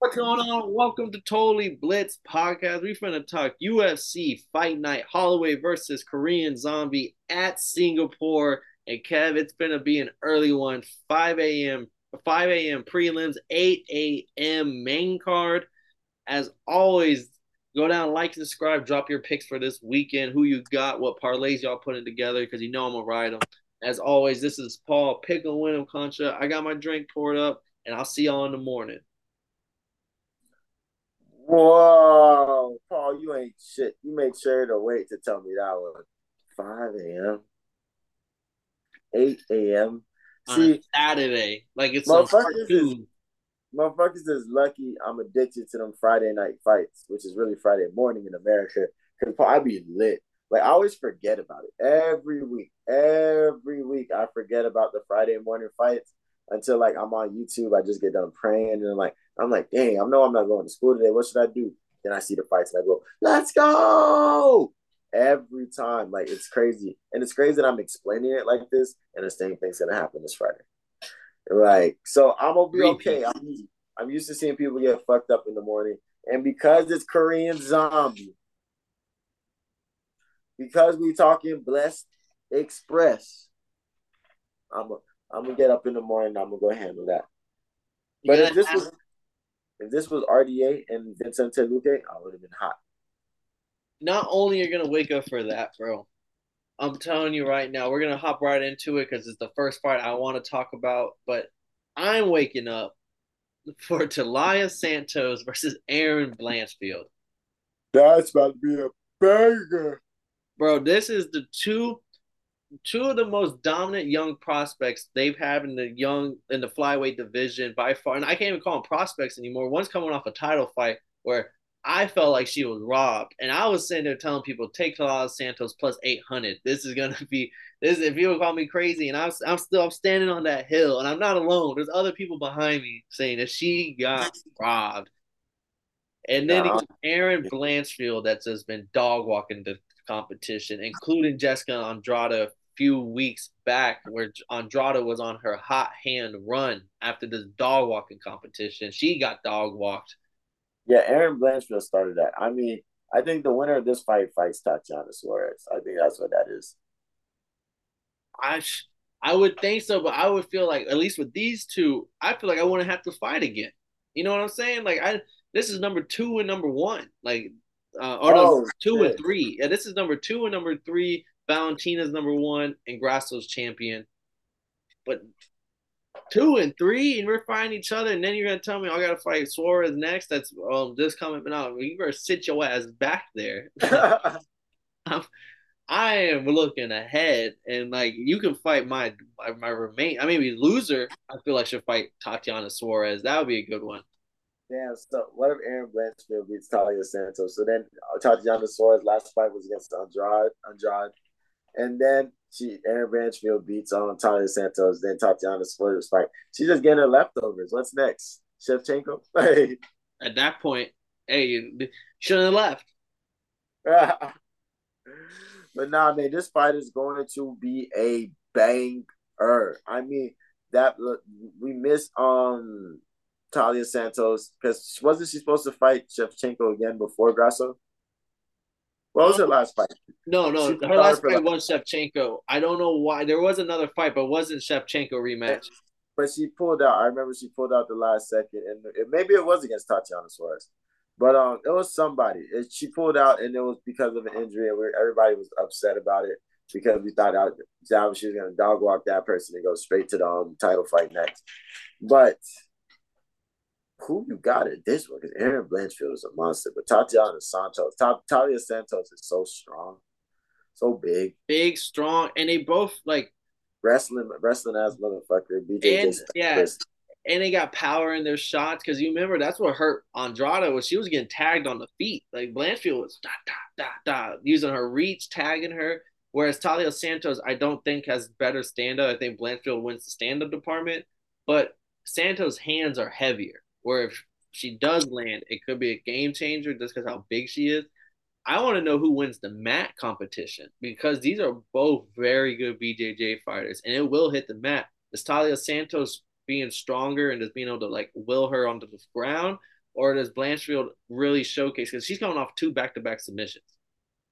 What's going on? Welcome to Totally Blitz Podcast. We're going to talk UFC Fight Night Holloway versus Korean Zombie at Singapore. And Kev, it's going to be an early one 5 a.m. 5 a.m. prelims, 8 a.m. main card. As always, go down, like, subscribe, drop your picks for this weekend. Who you got, what parlays y'all putting together, because you know I'm going to ride them. As always, this is Paul Pick and Win Concha. I got my drink poured up, and I'll see y'all in the morning. Whoa, Paul, you ain't shit. You make sure to wait to tell me that one. 5 a.m. 8 a.m. See, Saturday. Like it's motherfuckers is, motherfuckers is lucky I'm addicted to them Friday night fights, which is really Friday morning in America. Because I be lit. Like I always forget about it. Every week. Every week I forget about the Friday morning fights until like I'm on YouTube. I just get done praying and I'm like, I'm like, dang, I know I'm not going to school today. What should I do? Then I see the fights and I go, let's go. Every time. Like it's crazy. And it's crazy that I'm explaining it like this and the same thing's gonna happen this Friday. Like, so I'm gonna be okay. I'm used, I'm used to seeing people get fucked up in the morning. And because it's Korean zombie, because we talking blessed express, I'm a, I'm gonna get up in the morning. I'm gonna go handle that. But if this was if this was RDA and Vicente Luque, I would have been hot. Not only you're gonna wake up for that, bro. I'm telling you right now, we're gonna hop right into it because it's the first part I want to talk about. But I'm waking up for Taila Santos versus Erin Blanchfield. That's about to be a banger, bro. This is the two two of the most dominant young prospects they've had in the young in the flyweight division by far, and I can't even call them prospects anymore. One's coming off a title fight where I felt like she was robbed, and I was sitting there telling people take Taila Santos plus eight hundred. This is gonna be this. If people call me crazy, and I'm I'm still I'm standing on that hill, and I'm not alone. There's other people behind me saying that she got robbed. And then uh-huh. Erin Blanchfield that's just been dog walking the competition, including Jessica Andrade few weeks back where Andrade was on her hot hand run after this dog walking competition. She got dog walked. Yeah, Erin Blanchfield started that. I mean, I think the winner of this fight fights Tatiana Suarez. I think that's what that is. I I would think so, but I would feel like at least with these two, I feel like I wouldn't have to fight again. You know what I'm saying? Like I this is number two and number one. Like uh, or oh, two shit. and three. Yeah, this is number two and number three Valentina's number one, and Grasso's champion. But two and three, and we're fighting each other, and then you're gonna tell me I gotta fight Suarez next. That's um this coming out. You better sit your ass back there. I'm, I am looking ahead, and like you can fight my my, my remain. I mean, loser. I feel like should fight Tatiana Suarez. That would be a good one. Damn. So what if Erin Blanchfield beats Taila Santos? So then uh, Tatiana Suarez last fight was against Andrade. Andrade. And then she Erin Blanchfield beats on Taila Santos, then Tatiana Suarez fight. She's just getting her leftovers. What's next? Shevchenko? Hey. At that point, hey, you shouldn't have left. but nah, man, this fight is going to be a banger. I mean, that we missed um Taila Santos because wasn't she supposed to fight Shevchenko again before Grasso? What was her last fight? No, no, her last fight was Shevchenko. I don't know why. There was another fight, but wasn't Shevchenko rematch. But she pulled out. I remember she pulled out the last second, and it, maybe it was against Tatiana Suarez. But um, it was somebody. It, she pulled out, and it was because of an injury, and everybody was upset about it because we thought that, that she was going to dog walk that person and go straight to the um, title fight next. But who you got at this one? Because Erin Blanchfield is a monster, but Tatiana Santos, Taila Santos is so strong, so big, big, strong, and they both like wrestling, wrestling ass motherfucker. BJ and yeah, and they got power in their shots because you remember that's what hurt Andrade was she was getting tagged on the feet. Like Blanchfield was da da da da using her reach, tagging her. Whereas Taila Santos, I don't think has better stand up. I think Blanchfield wins the stand up department, but Santos' hands are heavier where if she does land, it could be a game changer just because how big she is. I want to know who wins the mat competition because these are both very good BJJ fighters, and it will hit the mat. Is Talia Santos being stronger and just being able to like will her onto the ground, or does Blanchfield really showcase because she's coming off two back to back submissions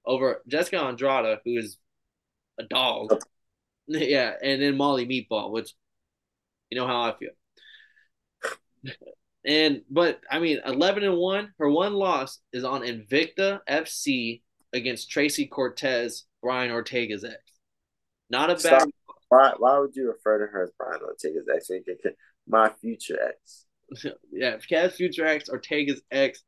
over Jessica Andrade, who is a dog. Yeah, and then Molly Meatball, which you know how I feel. And but I mean, eleven and one. Her one loss is on Invicta FC against Tracy Cortez, Brian Ortega's ex. Not a bad. Why? Why would you refer to her as Brian Ortega's ex? My future ex. yeah, Kev's future ex, Ortega's ex,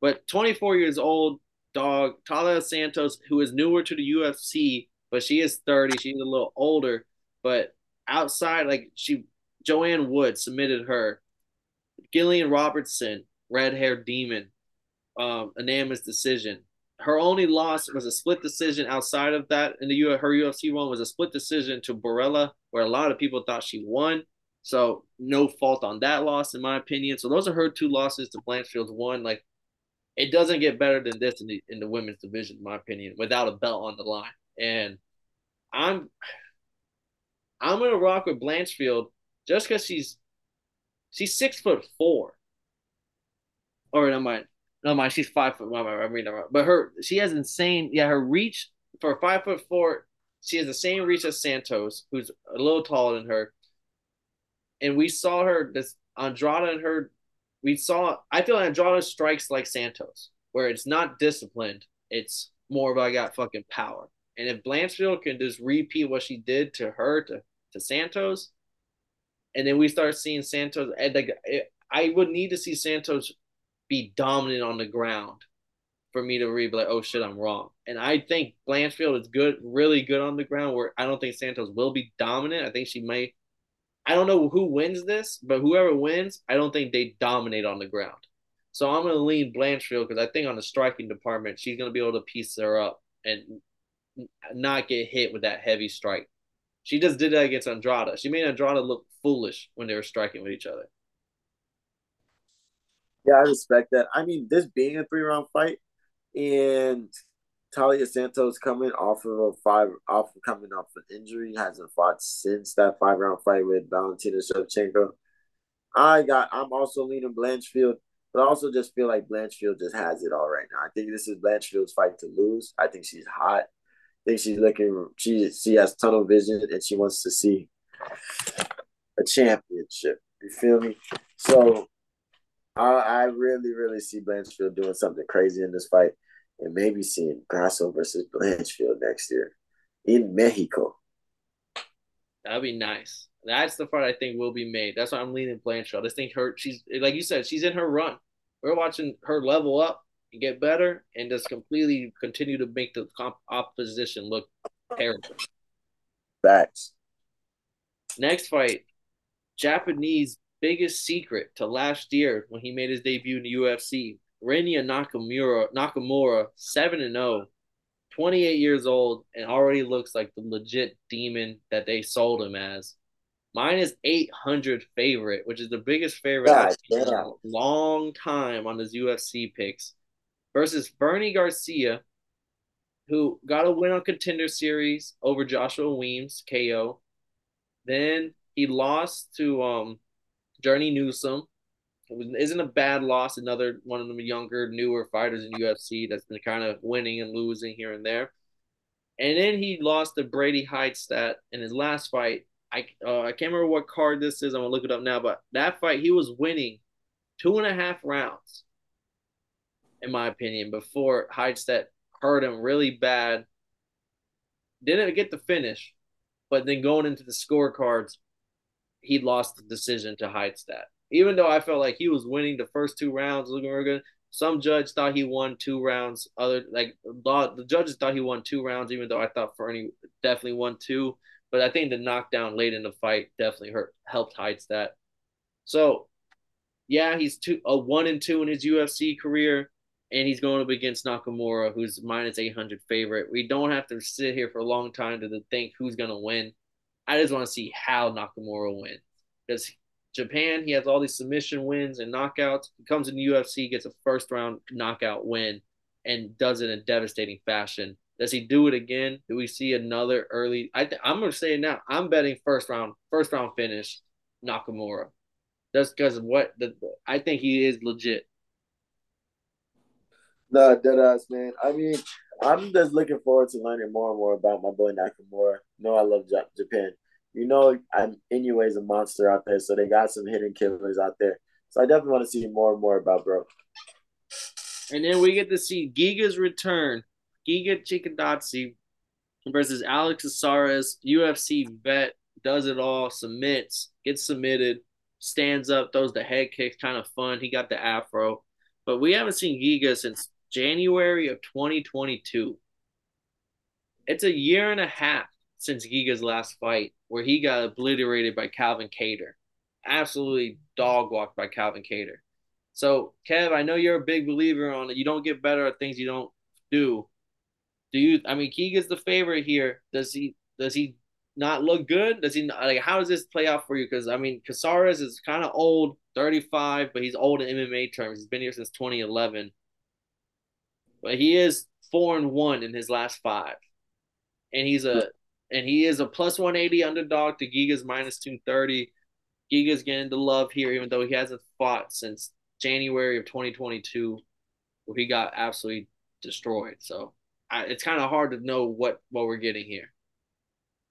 but 24 years old, dog. Taila Santos, who is newer to the UFC, but she is 30. She's a little older, but outside, like she, Joanne Wood submitted her. Gillian Robertson, red haired demon, um, unanimous decision. Her only loss was a split decision outside of that in the U her UFC one was a split decision to Borella, where a lot of people thought she won. So no fault on that loss, in my opinion. So those are her two losses to Blanchfield's one. Like it doesn't get better than this in the in the women's division, in my opinion, without a belt on the line. And I'm I'm gonna rock with Blanchfield just because she's she's six foot four. Or no mind, no mind, she's five foot. Reading that wrong. But her she has insane. Yeah, her reach for five foot four. She has the same reach as Santos, who's a little taller than her. And we saw her this Andrade and her we saw I feel Andrade strikes like Santos, where it's not disciplined, it's more of I got fucking power. And if Blanchfield can just repeat what she did to her to, to Santos, and then we start seeing Santos, eh, like eh, I would need to see Santos be dominant on the ground for me to read like, oh shit, I'm wrong. And I think Blanchfield is good, really good on the ground. Where I don't think Santos will be dominant. I think she may I don't know who wins this, but whoever wins, I don't think they dominate on the ground. So I'm to lean Blanchfield because I think on the striking department, she's to be able to piece her up and not get hit with that heavy strike. She just did that against Andrade. She made Andrade look foolish when they were striking with each other. Yeah, I respect that. I mean, this being a three round fight, and Talia Santos coming off of a five, off of coming off an injury, hasn't fought since that five round fight with Valentina Shevchenko. I got. I'm also leaning Blanchfield, but I also just feel like Blanchfield just has it all right now. I think this is Blanchfield's fight to lose. I think she's hot. Think she's looking. She she has tunnel vision and she wants to see a championship. You feel me? So I, I really, really see Blanchfield doing something crazy in this fight and maybe seeing Grasso versus Blanchfield next year in Mexico. That'd be nice. That's the part I think will be made. That's why I'm leaning Blanchfield. I just think her, she's like you said, she's in her run. We're watching her level up and get better, and just completely continue to make the comp- opposition look terrible. Facts. Next fight, Japanese biggest secret to last year when he made his debut in the UFC. Rinya Nakamura, Nakamura, 7 and 0, 28 years old, and already looks like the legit demon that they sold him as. Mine is 800 favorite, which is the biggest favorite God, in a long time on his UFC picks, versus Fernie Garcia, who got a win on Contender Series over Joshua Weems, KO. Then he lost to um, Journey Newson, it isn't a bad loss. Another one of the younger, newer fighters in UFC that's been kind of winning and losing here and there. And then he lost to Brady Hiestand in his last fight. I uh, I can't remember what card this is. I'm gonna look it up now. But that fight, he was winning two and a half rounds, in my opinion, before Hiestand hurt him really bad. Didn't get the finish, but then going into the scorecards, he lost the decision to Hiestand even though I felt like he was winning the first two rounds, looking really good. Some judge thought he won two rounds. Other like the judges thought he won two rounds, even though I thought Fernie definitely won two. But I think the knockdown late in the fight definitely hurt helped hides that. So, yeah, he's two a one and two in his UFC career, and he's going up against Nakamura, who's minus eight hundred favorite. We don't have to sit here for a long time to think who's gonna win. I just want to see how Nakamura wins because Japan, he has all these submission wins and knockouts. He comes in the UFC, gets a first round knockout win, and does it in devastating fashion. Does he do it again? Do we see another early? I th- I'm gonna say it now. I'm betting first round, first round finish, Nakamura. Just because what the I think he is legit. No, dead ass, man. I mean, I'm just looking forward to learning more and more about my boy Nakamura. Know, I love Japan. You know, I'm anyways a monster out there, so they got some hidden killers out there. So I definitely want to see more and more about bro. And then we get to see Giga's return. Giga Chikadze versus Alex Caceres, UFC vet, does it all, submits, gets submitted, stands up, throws the head kicks, kind of fun. He got the afro. But we haven't seen Giga since January of 2022. It's a year and a half since Giga's last fight, where he got obliterated by Calvin Kattar. Absolutely dog walked by Calvin Kattar. So, Kev, I know you're a big believer on it. You don't get better at things you don't do. Do you? I mean, Giga's the favorite here. Does he? Does he not look good? Does he? Like, how does this play out for you? Because I mean, Caceres is kind of old, 35, but he's old in MMA terms. He's been here since 2011. But he is four and one in his last five, and he's a and he is a plus 180 underdog to Giga's minus 230. Giga's getting the love here, even though he hasn't fought since January of 2022, where he got absolutely destroyed. So I, it's kind of hard to know what what we're getting here.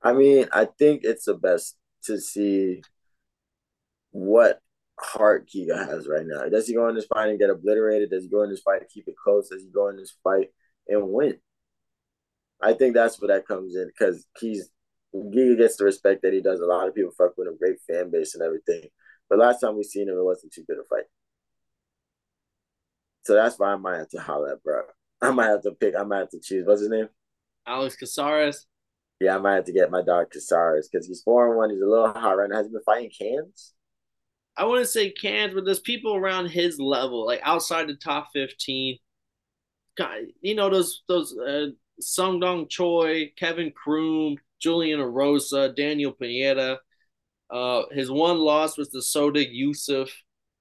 I mean, I think it's the best to see what heart Giga has right now. Does he go in this fight and get obliterated? Does he go in this fight and keep it close? Does he go in this fight and win? I think that's where that comes in because he's Giga gets the respect that he does. A lot of people fuck with him, great fan base and everything. But last time we seen him, it wasn't too good a fight. So that's why I might have to holler at bro. I might have to pick. I might have to choose. What's his name? Alex Caceres. Yeah, I might have to get my dog Caceres because he's four and one. He's a little hot right now. Has he been fighting cans? I wouldn't say cans, but there's people around his level, like outside the top fifteen. You know those those uh, Sung Dong Choi, Kevin Croom, Julian Erosa, Daniel Pineda. Uh, his one loss was to Sodiq Yusuf,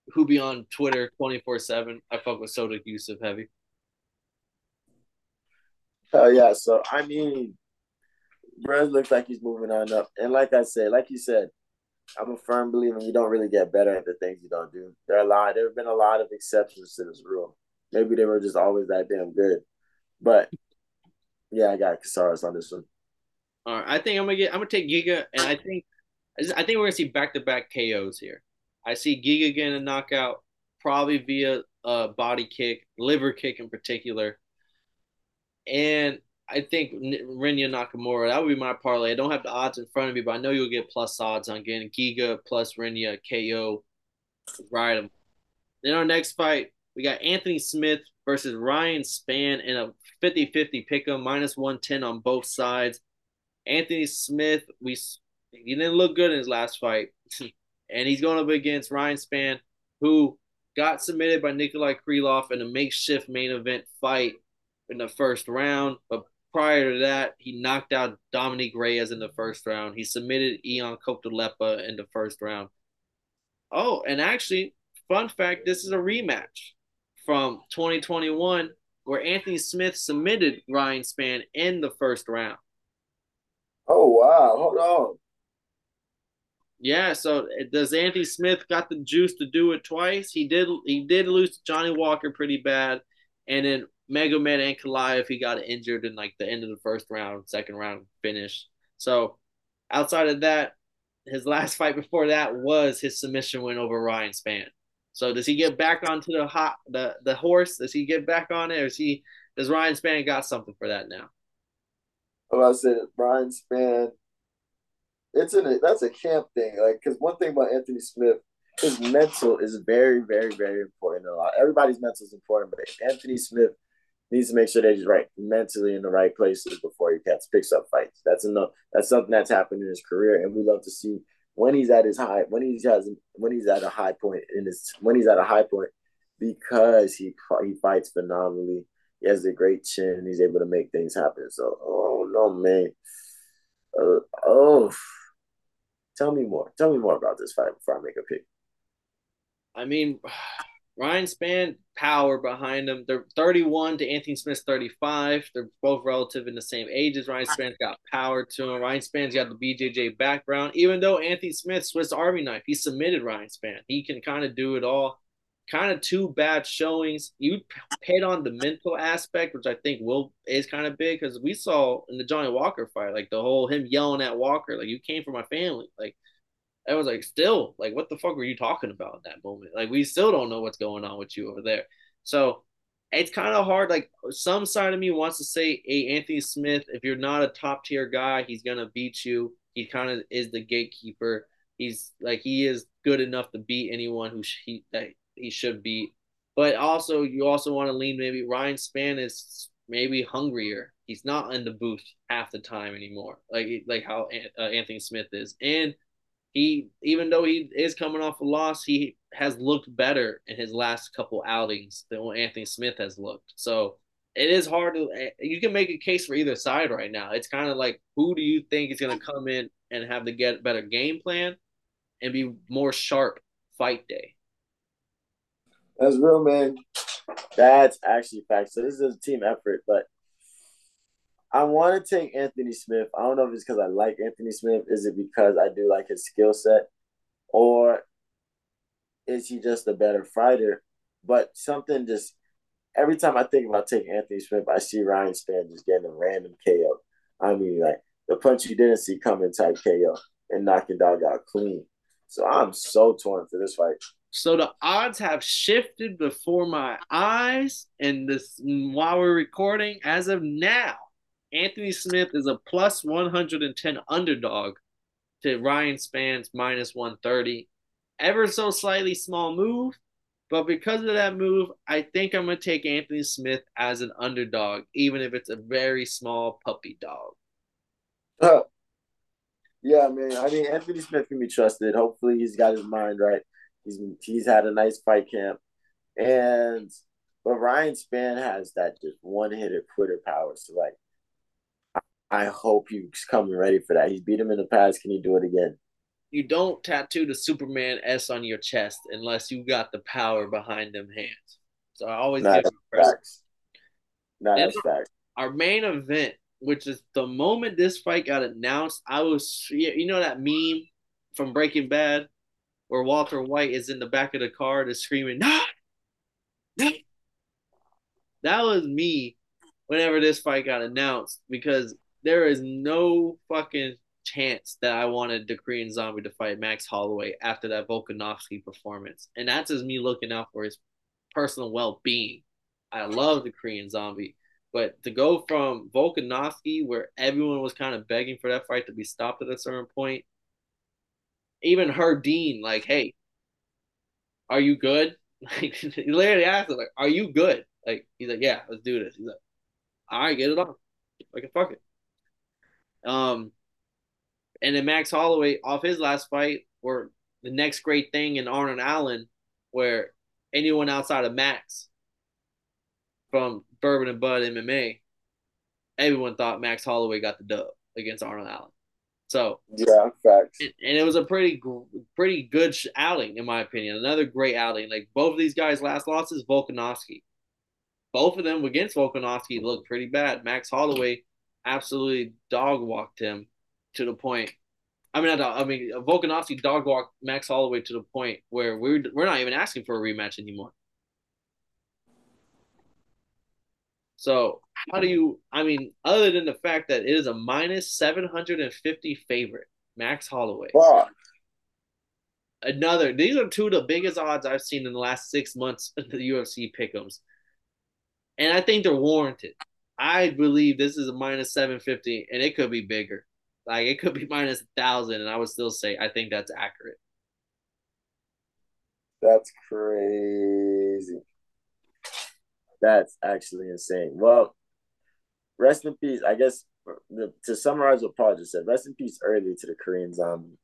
who be on Twitter 24 7. I fuck with Sodiq Yusuf heavy. Oh, yeah. So, I mean, Brez looks like he's moving on up. And like I said, like you said, I'm a firm believer you don't really get better at the things you don't do. There are a lot, there have been a lot of exceptions to this rule. Maybe they were just always that damn good. But yeah, I got Caceres on this one. All right. I think I'm gonna get I'm gonna take Giga and I think I think we're gonna see back to back KOs here. I see Giga getting a knockout, probably via a body kick, liver kick in particular. And I think Rinya Nakamura, that would be my parlay. I don't have the odds in front of me, but I know you'll get plus odds on getting Giga plus Rinya KO. Ride him. Then our next fight, we got Anthony Smith versus Ryan Spann in a 50 50 pick 'em, minus 110 on both sides. Anthony Smith, we he didn't look good in his last fight. and he's going up against Ryan Spann, who got submitted by Nikolai Krylov in a makeshift main event fight in the first round. But prior to that, he knocked out Dominick Reyes in the first round. He submitted Ion Cutelaba in the first round. Oh, and actually, fun fact: this is a rematch from 2021 where Anthony Smith submitted Ryan Spann in the first round. Oh wow! Hold on. Yeah, so eh, does Anthony Smith got the juice to do it twice? He did. He did lose to Johnny Walker pretty bad, and then Magomed Ankalaev he got injured in like the end of the first round, second round finish. So outside of that, his last fight before that was his submission win over Ryan Spann. So does he get back onto the hot the the horse? Does he get back on it, or is he does Ryan Spann got something for that now? Well, I said Ryan Spann it's in a, that's a camp thing. Like, because one thing about Anthony Smith, his mental is very, very, very important. A lot. Everybody's mental is important, but Anthony Smith needs to make sure that he's right mentally in the right places before he gets picks up fights. That's enough. That's something that's happened in his career, and we love to see when he's at his high, when he has, when he's at a high point in his, when he's at a high point, because he he fights phenomenally. He has a great chin. He's able to make things happen. So, oh no, man. Uh, oh, Tell me more. Tell me more about this fight before I make a pick. I mean, Ryan Spann, power behind him. They're 31 to Anthony Smith's 35. They're both relative in the same ages. Ryan ah. Spann's got power to him. Ryan Spann's got the BJJ background. Even though Anthony Smith, Swiss Army knife, he submitted Ryan Spann. He can kind of do it all. kind of two bad showings. You hit on the mental aspect, which I think will is kind of big because we saw in the Johnny Walker fight, like the whole him yelling at Walker, like you came for my family, like. I was like, still, like, what the fuck were you talking about that moment? Like, we still don't know what's going on with you over there. So it's kind of hard. Like, some side of me wants to say, hey, Anthony Smith, if you're not a top tier guy, he's gonna beat you. He kind of is the gatekeeper. He's like he is good enough to beat anyone who he that he should beat. But also, you also want to lean maybe Ryan Spann is maybe hungrier. He's not in the booth half the time anymore, like like how uh, Anthony Smith is. And he, even though he is coming off a loss, he has looked better in his last couple outings than what Anthony Smith has looked. So it is hard to. Eh, you can make a case for either side right now. It's kind of like who do you think is going to come in and have the get better game plan and be more sharp fight day. That's real, man. That's actually fact. So this is a team effort, but I want to take Anthony Smith. I don't know if it's because I like Anthony Smith. Is it because I do like his skill set, or is he just a better fighter? But something just every time I think about taking Anthony Smith, I see Ryan Spann just getting a random KO. I mean, like the punch you didn't see coming type KO and knocking dog out clean. So I'm so torn for this fight. So the odds have shifted before my eyes, and this while we're recording, as of now, Anthony Smith is a plus 110 underdog to Ryan Spann's minus 130. Ever so slightly small move, but because of that move, I think I'm gonna take Anthony Smith as an underdog, even if it's a very small puppy dog. Uh, yeah, man. I mean, Anthony Smith can be trusted. Hopefully, he's got his mind right. He's he's had a nice fight camp, and but Ryan Spann has that just one hitter quitter power. So like, I hope he's coming ready for that. He's beat him in the past. Can he do it again? You don't tattoo the Superman S on your chest unless you got the power behind them hands. So I always Not give facts. Not uh, facts. Our main event which is the moment this fight got announced, I was you know that meme from Breaking Bad where Walter White is in the back of the car just screaming, no. That was me whenever this fight got announced because there is no fucking chance that I wanted the Korean Zombie to fight Max Holloway after that Volkanovski performance, and that's just me looking out for his personal well being. I love the Korean Zombie. But to go from Volkanovski, where everyone was kind of begging for that fight to be stopped at a certain point, even Herb Dean, like, hey, are you good? Like, he literally asked him, like, are you good? Like, he's like, yeah, let's do this. He's like, all right, get it on. Like, fuck it. Um, and then Max Holloway off his last fight, or the next great thing in Arnold Allen, where anyone outside of Max from Bourbon and Bud MMA, everyone thought Max Holloway got the dub against Arnold Allen. So yeah, facts. And, and it was a pretty pretty good outing in my opinion. Another great outing. Like both of these guys' last losses, Volkanovski. Both of them against Volkanovski looked pretty bad. Max Holloway absolutely dog walked him to the point. I mean, I mean, Volkanovski dog walked Max Holloway to the point where we're we're not even asking for a rematch anymore. So how do you? I mean, other than the fact that it is a minus seven hundred and fifty favorite, Max Holloway. Wow. Another. These are two of the biggest odds I've seen in the last six months of the UFC pickums, and I think they're warranted. I believe this is a minus seven fifty, and it could be bigger. Like it could be minus a thousand, and I would still say I think that's accurate. That's crazy. That's actually insane. Well, rest in peace. I guess to summarize what Paul just said, rest in peace early to the Korean zombie.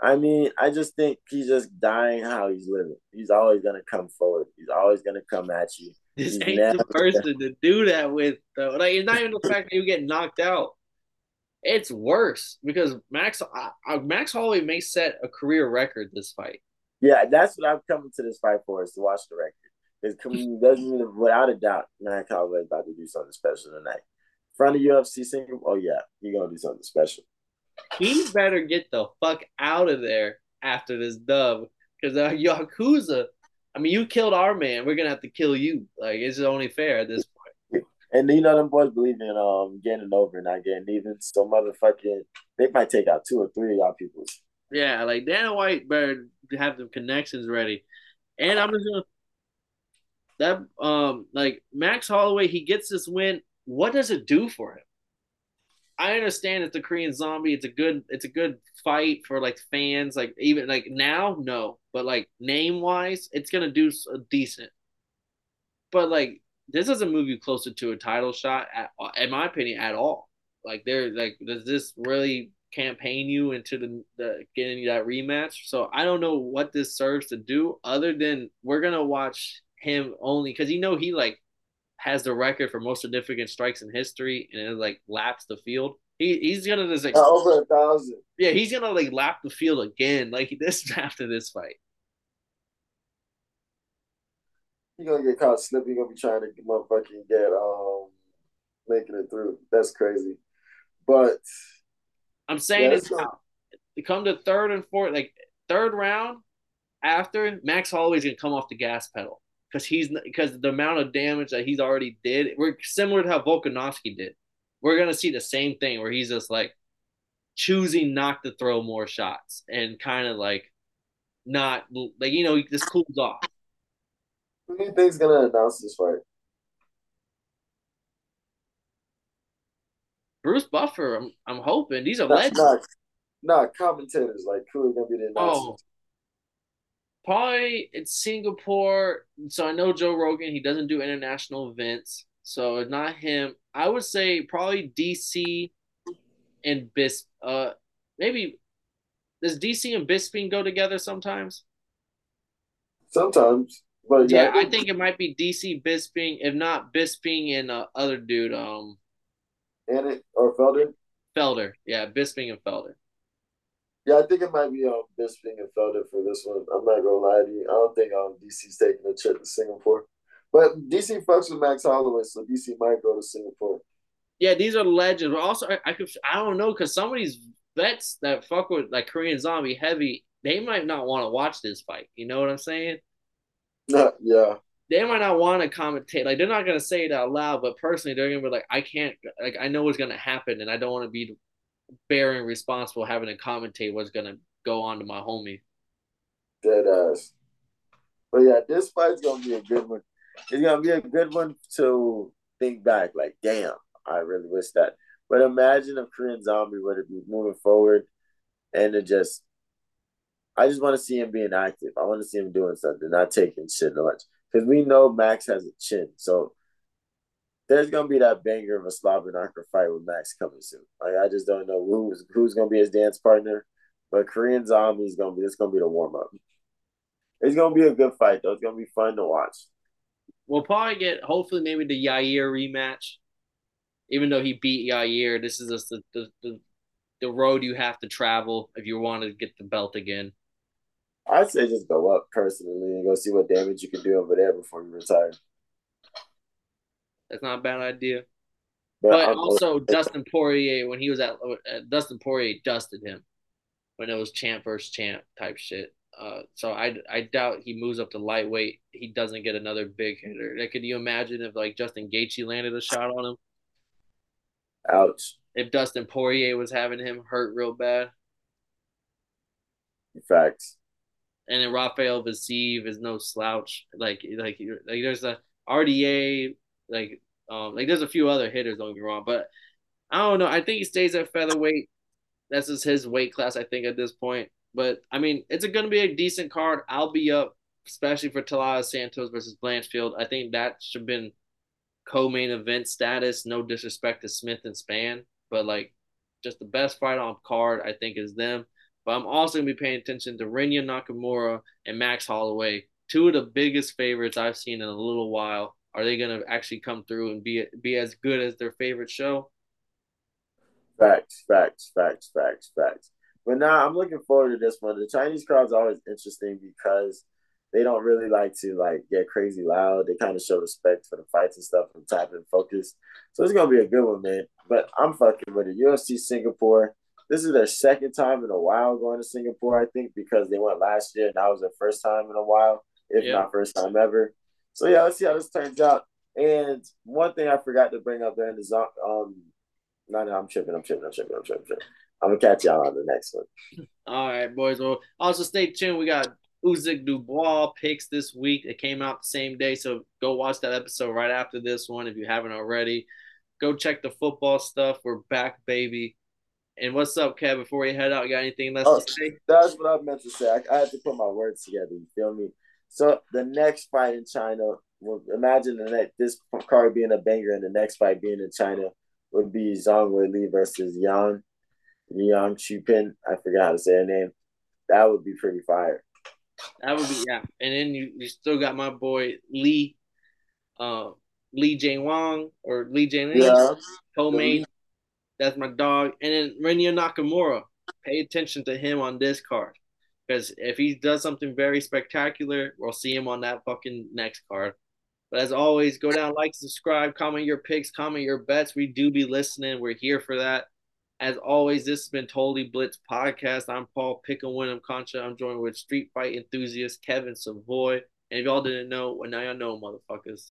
I mean, I just think he's just dying how he's living. He's always gonna come forward. He's always gonna come at you. This ain't the person gonna... do that with though. Like it's not even the fact that you get knocked out. It's worse because Max uh, Max Holloway may set a career record this fight. Yeah, that's what I'm coming to this fight for is to watch the record. Because doesn't without a doubt, Max Holloway is about to do something special tonight. Front of UFC single, oh yeah, he's gonna do something special. He better get the fuck out of there after this dub, because uh, Yakuza, I mean, you killed our man. We're gonna have to kill you. Like it's only fair at this point. And you know them boys believe in um getting over and not getting even. So motherfucking they might take out two or three of y'all people. Yeah, like Dana White better have them connections ready. And I'm just gonna that um like Max Holloway, he gets this win. What does it do for him? I understand it's the Korean Zombie. It's a good it's a good fight for like fans. Like even like now, no, but like name wise, it's gonna do decent. But like this doesn't move you closer to a title shot, at, in my opinion, at all. Like there, like does this really campaign you into the, the getting that rematch? So I don't know what this serves to do, other than we're gonna watch him only because you know he like has the record for most significant strikes in history and it like laps the field. He he's gonna just like, uh, over a thousand. Yeah, he's gonna like lap the field again, like this after this fight. You're gonna get caught slipping. You're gonna be trying to motherfucking get um making it through. That's crazy. But I'm saying yeah, it's gonna... come to third and fourth, like third round after Max Holloway's gonna come off the gas pedal because he's because the amount of damage that he's already did. We're similar to how Volkanovski did. We're gonna see the same thing where he's just like choosing not to throw more shots and kind of like not like you know he just cools off. Who do you think's gonna announce this fight? Bruce Buffer. I'm I'm hoping these are legends. Not, not commentators like who are gonna be the announcers. Oh, probably it's Singapore. So I know Joe Rogan. He doesn't do international events, so not him. I would say probably DC and Bis. Uh, maybe does DC and Bisping go together sometimes? Sometimes, but yeah, yeah I think it might be DC Bisping. If not Bisping and uh, other dude, um, and it or Felder. Felder, yeah, Bisping and Felder. Yeah, I think it might be um Bisping and Felder for this one. I'm not gonna lie to you. I don't think um DC's taking a trip to Singapore. But DC fucks with Max Holloway, so DC might go to Singapore. Yeah, these are legends. But also, I, I could I don't know because some of these vets that fuck with like Korean Zombie heavy, they might not want to watch this fight. You know what I'm saying? Yeah, yeah. They might not want to commentate. Like they're not gonna say it out loud, but personally, they're gonna be like, I can't. Like I know what's gonna happen, and I don't want to be bearing responsible having to commentate what's gonna go on to my homie. Dead ass. But yeah, this fight's gonna be a good one. It's gonna be a good one to think back. Like, damn, I really wish that. But imagine if Korean Zombie were to be moving forward, and it just, I just want to see him being active. I want to see him doing something, not taking shit lunch. Because we know Max has a chin, so there's gonna be that banger of a Slobber fight with Max coming soon. Like I just don't know who's who's gonna be his dance partner, but Korean Zombie is gonna be this gonna be the warm up. It's gonna be a good fight though. It's gonna be fun to watch. We'll probably get hopefully maybe the Yair rematch. Even though he beat Yair, this is just the, the, the, the road you have to travel if you want to get the belt again. I'd say just go up personally and go see what damage you can do over there before you retire. That's not a bad idea. But, but also Dustin Poirier when he was at uh, Dustin Poirier dusted him when it was champ versus champ type shit. Uh, so I, I doubt he moves up to lightweight. He doesn't get another big hitter. Like, could you imagine if like Justin Gaethje landed a shot on him? Ouch. If Dustin Poirier was having him hurt real bad. Facts. And then Rafael Fiziev is no slouch. Like like like there's a RDA like, um, like there's a few other hitters. Don't get me wrong, but I don't know. I think he stays at featherweight. That's just his weight class. I think at this point. But I mean, it's going to be a decent card. I'll be up, especially for Taila Santos versus Blanchfield. I think that should have been co-main event status. No disrespect to Smith and Spann, but like just the best fight on card, I think, is them. But I'm also gonna be paying attention to Rinya Nakamura and Max Holloway, two of the biggest favorites I've seen in a little while. Are they going to actually come through and be be as good as their favorite show? Facts, facts, facts, facts, facts. But now I'm looking forward to this one. The Chinese crowd's always interesting because they don't really like to like get crazy loud. They kind of show respect for the fights and stuff and type and focus. So it's gonna be a good one, man. But I'm fucking with it. UFC Singapore. This is their second time in a while going to Singapore, I think, because they went last year and that was their first time in a while. if yep. not first time ever. So yeah, let's see how this turns out. And one thing I forgot to bring up there during the zone, um, no, no, I'm tripping, I'm tripping, I'm tripping, I'm tripping. I'm, tripping. I'm gonna catch y'all on the next one. All right, boys. Well, also stay tuned. We got Usyk Dubois picks this week. It came out the same day, so go watch that episode right after this one if you haven't already. Go check the football stuff. We're back, baby. And what's up, Kev? Before we head out, you got anything left oh, to say? That's what I meant to say. I, I had to put my words together. You feel me? So the next fight in China, well, imagine the next, this card being a banger, and the next fight being in China would be Zhang Weili versus Yang Yang Chupin. I forgot how to say her name. That would be pretty fire. That would be yeah. And then you, you still got my boy Lee, uh, Lee Jane Wong or Lee Jane yeah. co-main. That's my dog. And then Rinya Nakamura. Pay attention to him on this card. Because if he does something very spectacular, we'll see him on that fucking next card. But as always, go down, like, subscribe, comment your picks, comment your bets. We do be listening. We're here for that. As always, this has been Totally Blitz Podcast. I'm Paul Pick and Win. I'm Concha. I'm joined with street fight enthusiast Kevin Savoy. And if y'all didn't know, well, now y'all know, motherfuckers.